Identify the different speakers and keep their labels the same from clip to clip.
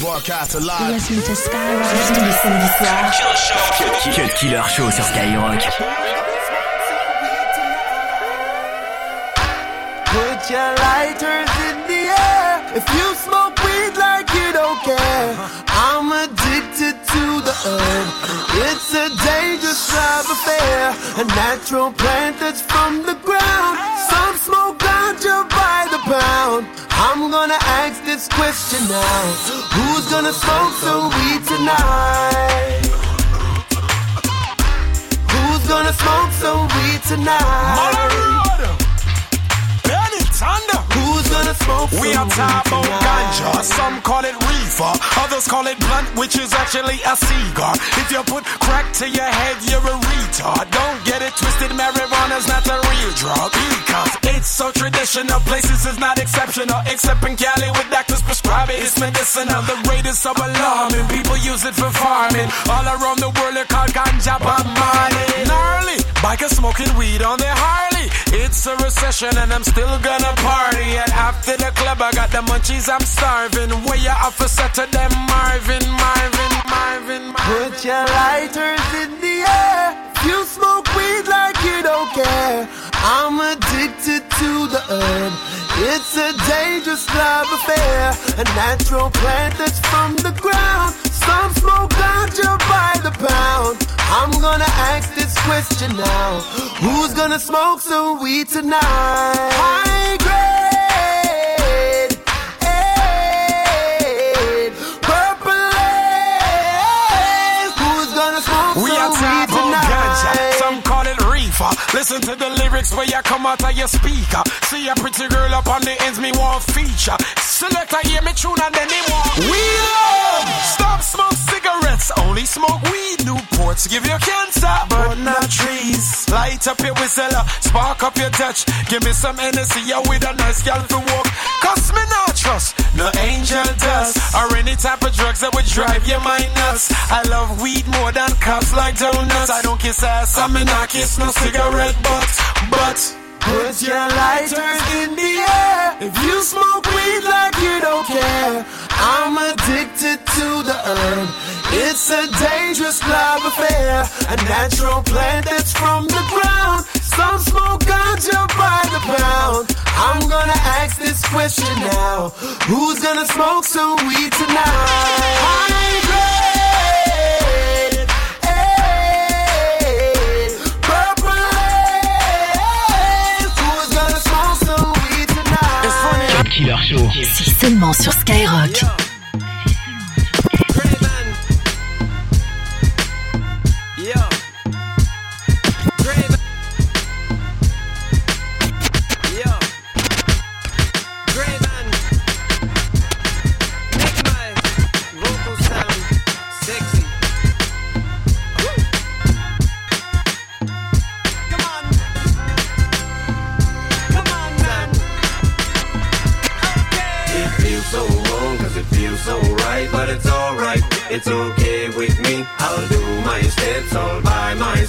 Speaker 1: Broadcast alive. Listen to Skyrock. Tous les samedis soirs. Cut Killer Show sur Skyrock.
Speaker 2: Put your lighters in the air. If you smoke weed like you don't care. I'm addicted to the herb. It's a dangerous love affair. A natural plant that's from the ground. Some smoke ganja by the pound. I'm gonna ask this question now. Who's gonna smoke some weed tonight? Who's gonna smoke some weed tonight?
Speaker 3: Thunder.
Speaker 2: Who's gonna smoke
Speaker 3: We are talking about ganja. Some call it reefer, others call it blunt, which is actually a cigar. If you put crack to your head, you're a retard. Don't get it twisted, marijuana's not a real drug. Because it's so traditional, places is not exceptional. Except in Cali, with doctors prescribe it, it's medicinal. The rate is so alarming, people use it for farming. All around the world, they call ganja Marley. Gnarly, bikers smoking weed on their Harley. It's a recession, and I'm still gonna party. And after the club, I got the munchies, I'm starving. Where you officer to them, Marvin, Marvin, Marvin, Marvin.
Speaker 2: Put your lighters in the air. You smoke weed like you don't care. I'm addicted to the herb. It's a dangerous love affair. A natural plant that's from the ground. Some smoke ganja by the pound. I'm gonna ask this question now. Who's gonna smoke some weed tonight? High grade.
Speaker 3: Listen to the lyrics where you come out of your speaker. See a pretty girl up on the ends, me want feature. Select a hear me tune and then they want we love. Stop smoke cigarettes, only smoke weed. Newports give you cancer, but not trees. Light up your whistle, spark up your touch. Give me some energy, yeah, with a nice girl to walk. Cause me not trust no angel dust or any type of drugs that would drive your mind nuts. I love weed more than cops like donuts. I don't kiss ass, I'm not kiss no cigarette butts, but.
Speaker 2: Put your lighters in the air. If you smoke weed like you don't care, I'm addicted to the herb. It's a dangerous love affair. A natural plant that's from the ground. Some smoke ganja by the pound. I'm gonna ask this question now. Who's gonna smoke some weed tonight? High grade. Aid, purple haze. Who's gonna smoke some weed tonight?
Speaker 3: It's funny.
Speaker 1: Cut Killer Show.
Speaker 4: C'est seulement sur Skyrock.
Speaker 5: Yeah.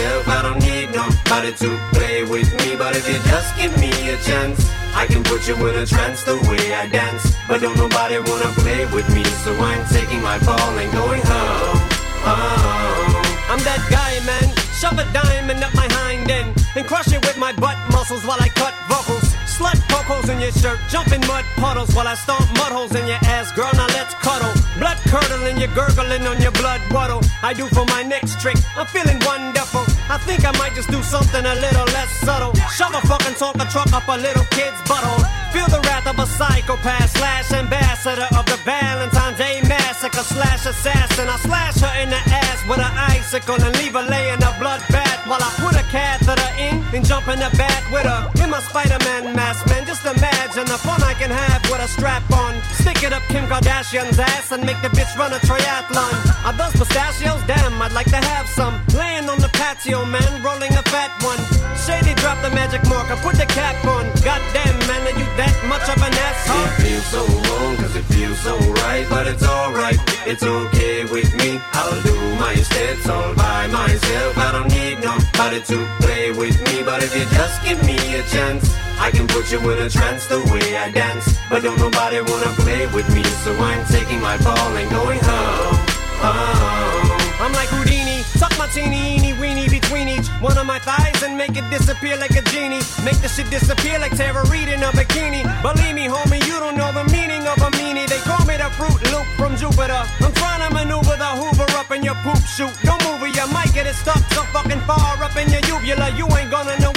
Speaker 6: Myself. I don't need nobody to play with me, but if you just give me a chance, I can put you in a trance the way I dance. But don't nobody wanna play with me, so I'm taking my ball and going home. home.
Speaker 5: I'm that guy, man. Shove a diamond up my hind end and crush it with my butt muscles while I cut vocals. Slut poke holes in your shirt, jump in mud puddles while I stomp mud holes in your ass, girl. Now let's cuddle. Blood curdling, you're gurgling on your blood waddle. I do for my next trick. I'm feeling wonderful. I think I might just do something a little less subtle. Shove a fucking Tonka truck up a little kid's butthole. Feel the wrath of a psychopath slash ambassador of the Valentine's Day massacre slash assassin. I slash her in the ass with an icicle and leave her laying a blood bath while I put a catheter in and jump in the bath with her my Spider-Man mask. Man, just imagine the fun I can have with a strap on. Stick it up Kim Kardashian's ass and make the bitch run a triathlon. Are those pistachios? Damn, I'd like to have some. Laying on the patio, man, rolling a fat one. Shady drop the magic marker, put the cap on. Goddamn, man, are you that much of an asshole?
Speaker 6: It feels so wrong, cause it feels so right, but it's alright, it's okay with me. I'll do my steps all by myself. I don't need nobody nobody to play with me. But if you just give me a chance, I can put you in a trance the way I dance. But don't nobody wanna play with me, so I'm taking my ball and going home. home.
Speaker 5: I'm like Houdini, tuck my teeny eeny weeny between each one of my thighs and make it disappear like a genie. Make the shit disappear like Tara Reid in a bikini. Believe me, homie, you don't know the meaning of a meanie. They call me the Fruit Loop from Jupiter. I'm trying to maneuver the Hoover up in your poop chute. Don't move or you might get it stuck so fucking far up in your uvula. You ain't gonna know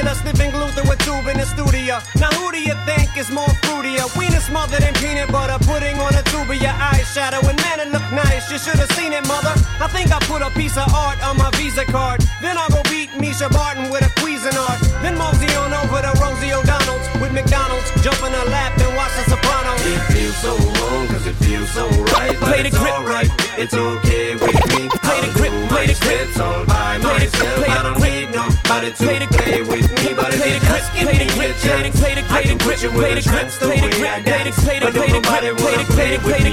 Speaker 5: Totally tubular, sniffing glue through a tube in the studio. Now who do you think is more fruitier? Wiener smothered in peanut butter, putting on a tube of your eyeshadow. And man, it look nice. You should have seen it, mother. I think I put a piece of art on my Visa card. Then I'll go beat Mischa Barton with a Cuisinart. Then mosey on over to Rosie O'Donnell's with McDonald's. Jump in her lap and watch the Sopranos.
Speaker 6: It feels so wrong, cause it feels so right. But
Speaker 5: Play the
Speaker 6: it's
Speaker 5: grip.
Speaker 6: it's okay with me.
Speaker 5: Play the
Speaker 6: I'll
Speaker 5: grip,
Speaker 6: do
Speaker 5: play
Speaker 6: my
Speaker 5: the grip.
Speaker 6: All by
Speaker 5: Play the-
Speaker 6: myself.
Speaker 5: play
Speaker 6: I
Speaker 5: the
Speaker 6: don't
Speaker 5: grip.
Speaker 6: need nobody to
Speaker 5: Play the grip.
Speaker 6: play with me. But if
Speaker 5: Play
Speaker 6: you
Speaker 5: the grip,
Speaker 6: just give
Speaker 5: play
Speaker 6: me
Speaker 5: the
Speaker 6: a
Speaker 5: grip, play the-
Speaker 6: chance,
Speaker 5: play the- play
Speaker 6: I
Speaker 5: the
Speaker 6: can
Speaker 5: grip,
Speaker 6: put you
Speaker 5: play
Speaker 6: in
Speaker 5: the
Speaker 6: a
Speaker 5: grip,
Speaker 6: trance the
Speaker 5: play the
Speaker 6: way
Speaker 5: grip,
Speaker 6: I
Speaker 5: play the-
Speaker 6: dance.
Speaker 5: play the-
Speaker 6: But
Speaker 5: play
Speaker 6: don't
Speaker 5: the grip,
Speaker 6: nobody
Speaker 5: play
Speaker 6: wanna
Speaker 5: the- play
Speaker 6: play
Speaker 5: the-
Speaker 6: with
Speaker 5: play the
Speaker 6: me,
Speaker 5: grip,
Speaker 6: so
Speaker 5: play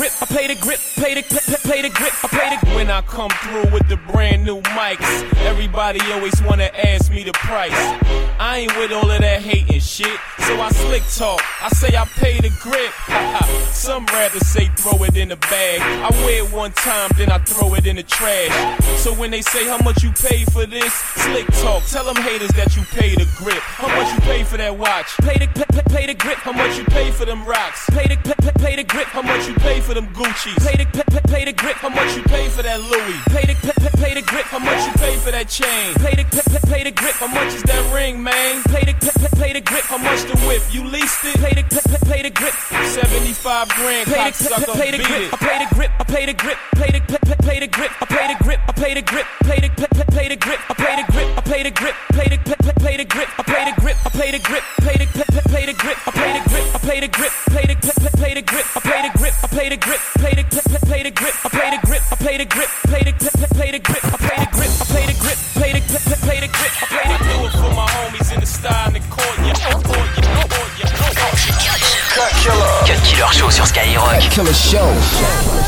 Speaker 5: grip,
Speaker 6: I
Speaker 5: play the grip, play the play the play the grip, I play the
Speaker 7: When I come through with the brand new mics, everybody always wanna ask me the price. I ain't with all of that hating shit, so I slick talk. I say I pay the grip. Some rather say throw it in the bag. I wear it one time, then I throw it in the trash. So when they say how much you pay for this, slick talk. Tell them haters that you pay the grip. How much you pay for that watch?
Speaker 5: play the play the grip,
Speaker 7: How much you pay for them rocks?
Speaker 5: play the play the grip,
Speaker 7: How much you pay for them Gucci's?
Speaker 5: play the play the grip,
Speaker 7: How much you pay for that Louis?
Speaker 5: play the play the grip,
Speaker 7: How much you pay for that chain?
Speaker 5: play the play the grip,
Speaker 7: How much is that ring, man?
Speaker 5: play the play the grip,
Speaker 7: How much the whip? You leased it?
Speaker 5: play the play the grip,
Speaker 7: 75 grand,
Speaker 5: play the
Speaker 7: cocksucker,
Speaker 5: play the grip. I play the grip, I play the grip, play the play the grip, I play the grip, I play the grip, play the play the grip, I play the grip, I play the grip,
Speaker 1: Killer Show.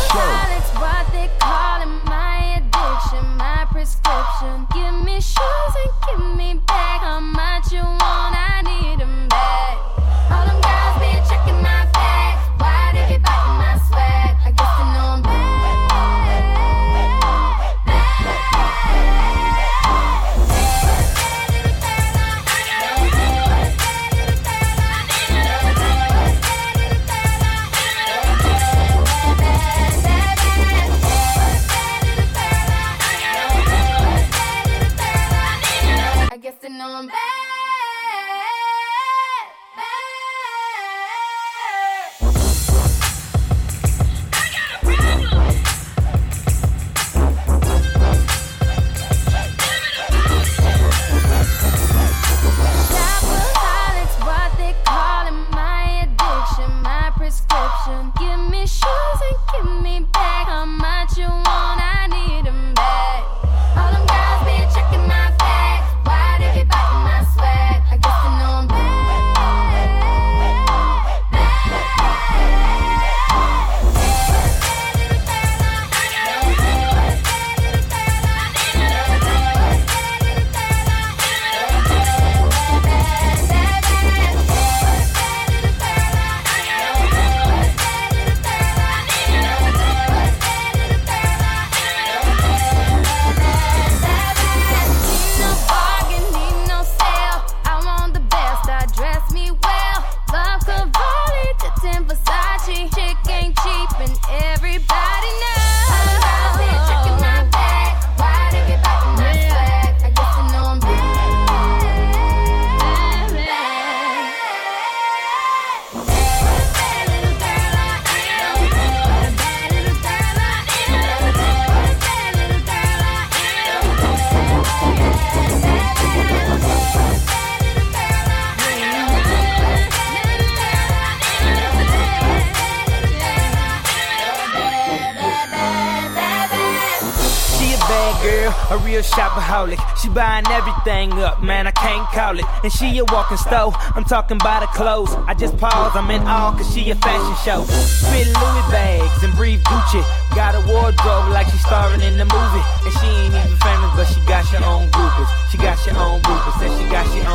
Speaker 8: Buying everything up, man, I can't call it. And she a walking stove, I'm talking about her clothes. I just pause, I'm in awe, cause she a fashion show. Spit Louis bags and breathe Gucci. Got a wardrobe like she's starring in the movie. And she ain't even famous, but she got her own groupies. She got her own groupies, and she got her own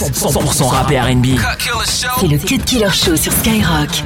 Speaker 1: 100%, 100 rappé R&B.
Speaker 4: C'est le Cut Killer Show sur Skyrock.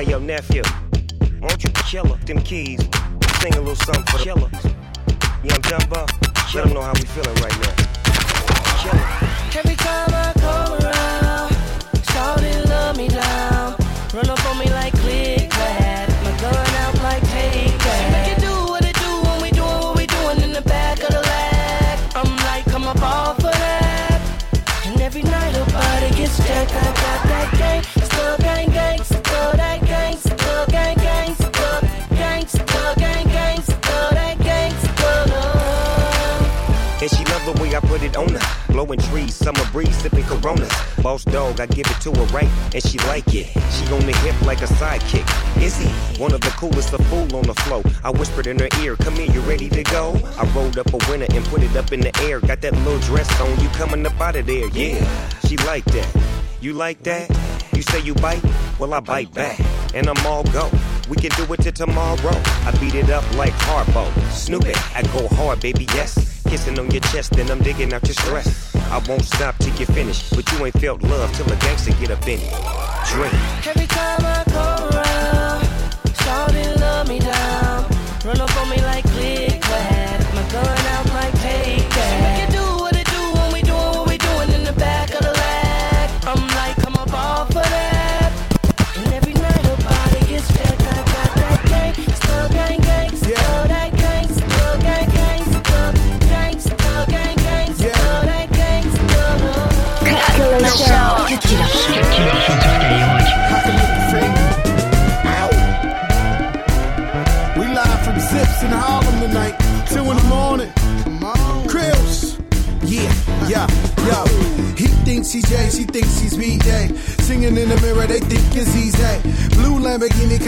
Speaker 9: Hey, yo, nephew. Won't you kill her? Them keys. Sing a little something for the killers. You know what I'm talking about? Let them know how we feeling right now. Kill
Speaker 10: Every time I come around, on her.
Speaker 9: Blowing trees, summer breeze, sipping coronas. Boss dog, I give it to her right, and she like it. She on the hip like a sidekick. Izzy, one of the coolest, a fool on the flow. I whispered in her ear, come here, you ready to go? I rolled up a winner and put it up in the air. Got that little dress on, you coming up out of there, yeah. She like that. You like that? You say you bite? Well, I bite back, and I'm all go. We can do it till tomorrow. I beat it up like Harpo. Snoop it, I go hard, baby, yes. Kissing on your chest, and I'm digging out your stress. I won't stop till you finish, but you ain't felt love till a gangster get up in it. Drink.
Speaker 10: Every time I come around, shawty love me down.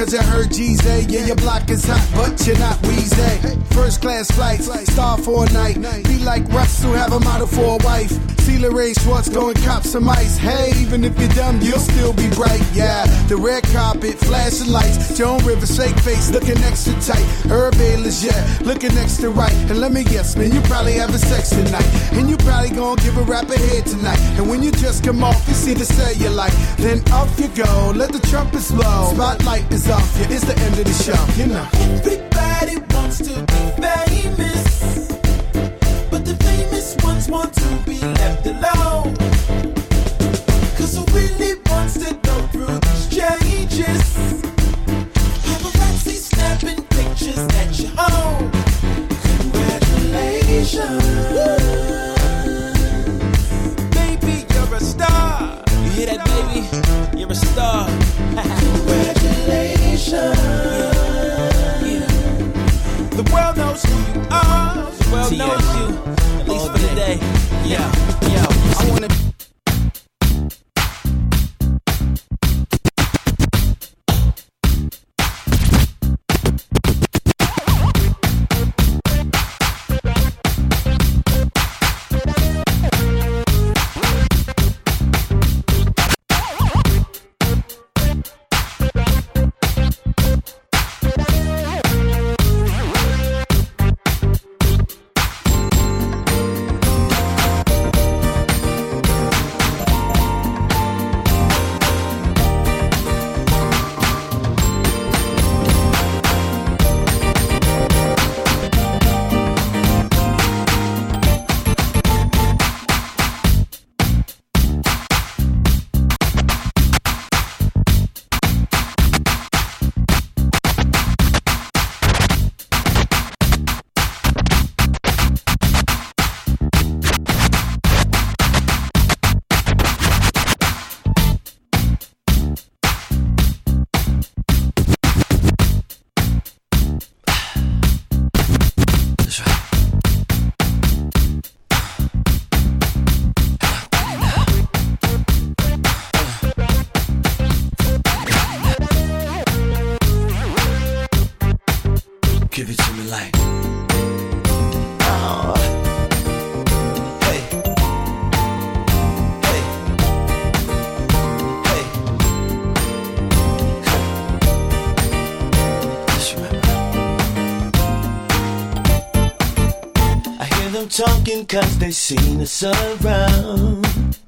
Speaker 11: Cause you heard G's Yeah, your block is hot, but you're not Weezy. First class flights, star for a night. Be like Russ, who have a model for a wife. See Lorraine Schwartz going cop some ice. Hey, even if you're dumb, you'll still be bright. Yeah, the red carpet, flashing lights. Joan Rivers, fake face, looking extra tight. Herb Bayless, yeah, looking extra right. And let me guess, man, you probably having sex tonight. And you probably gonna give a rap a head tonight. And when you just come off, you see the cellulite. Then off you go, let the trumpets blow. Spotlight is off you, it's the end of the show, you know.
Speaker 12: Everybody wants to be famous, but the famous ones want to be left alone.
Speaker 2: Day. Yeah, I wanna.
Speaker 12: Talking cause they seen us around.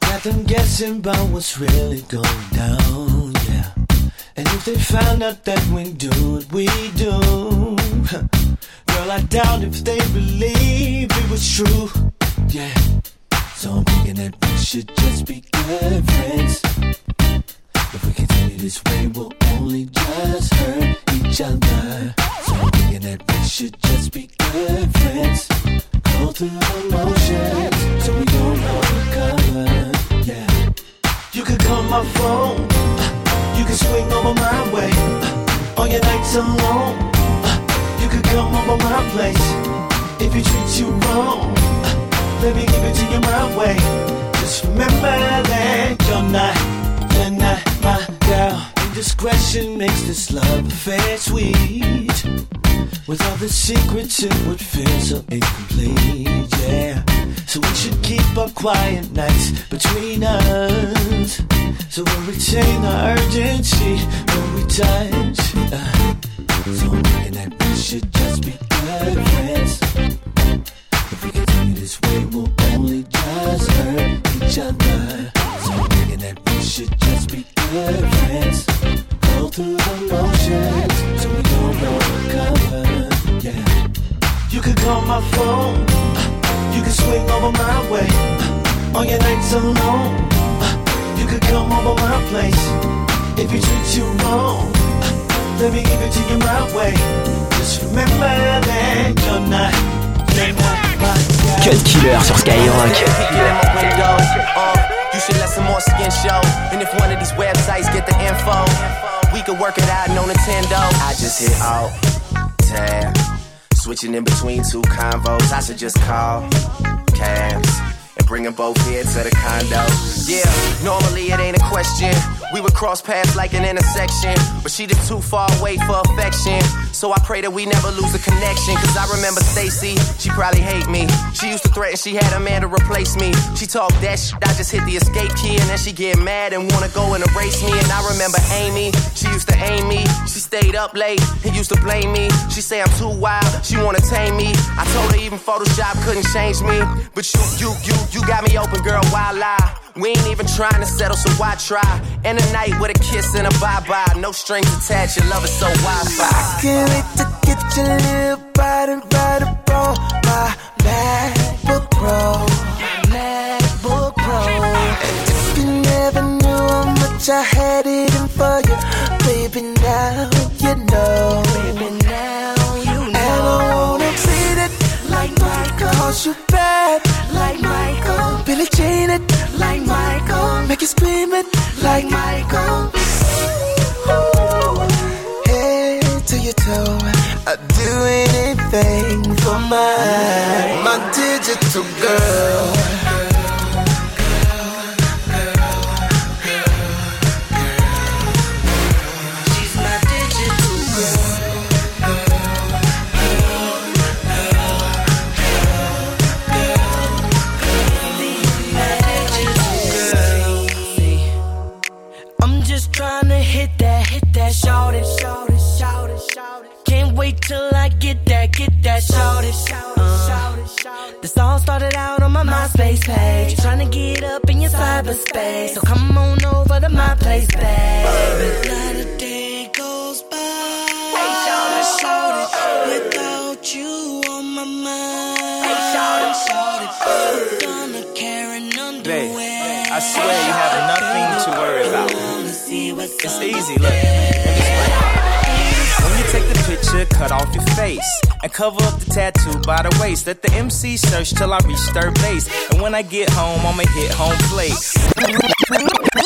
Speaker 12: Got them guessing about what's really going down, yeah. And
Speaker 2: if they found out that we do what we do? Girl, I doubt if they believe it was true. Yeah. So I'm thinking that we should just be good friends. If we continue this way, we'll only just hurt each other. So I'm thinking that we should just be good friends. Go through the so we don't recover. Yeah. You could call my phone, uh, you could swing over my way. Uh, On your nights alone, uh, you could come over my place. If he treats you wrong, let me give it to you my way. Just remember that you're not, you're not my girl. Indiscretion makes this love affair sweet. With all the secrets, it would feel so incomplete, yeah. So we should keep our quiet nights between us. So we'll retain our urgency when we touch. Uh, so I'm that we should just be good friends. If we continue this way, we'll only just hurt each other. So I'm thinking that we should just be good friends. Go through the motions, so we don't recover. Yeah. You could call my phone, uh, you could swing over my way. uh, On your nights alone, uh, you could come over my place. If you treat you wrong, let me give it to you my way. Just remember that you're not, you're not.
Speaker 1: Cut Killer sur Skyrock.
Speaker 13: You should let some more skin show. And if one of these websites get the info, we could work it out, no Nintendo. I just hit out, tab. Switching in between two convos, I should just call cabs. And bring them both here to the condo. Yeah, normally it ain't a question. We would cross paths like an intersection. But she just too far away for affection. So I pray that we never lose a connection. Cause I remember Stacy, she probably hate me. She used to threaten she had a man to replace me. She talked that shit, I just hit the escape key. And then she get mad and wanna go and erase me. And I remember Amy, she used to aim me. She stayed up late and used to blame me. She say I'm too wild, she wanna tame me. I told her even Photoshop couldn't change me. But you, you, you, you got me open, girl, why lie? We ain't even trying to settle, so why try? End the night with a kiss and a bye-bye. No strings attached, your love is so Wi-Fi.
Speaker 10: I Can't wait to get your little body right up on my MacBook Pro. MacBook Pro. And if you never knew how much I had it in for you, baby, now you know. Baby, now you know. And I wanna treat it like Michael. Cause you bad like Michael. Billie Jean it like Michael. Make you scream it like Michael. Head to your toe. I'd do anything for my, my digital girl.
Speaker 14: Cut off your face and cover up the tattoo by the waist. Let the MC search till I reach third base. And when I get home, I'ma hit home plate.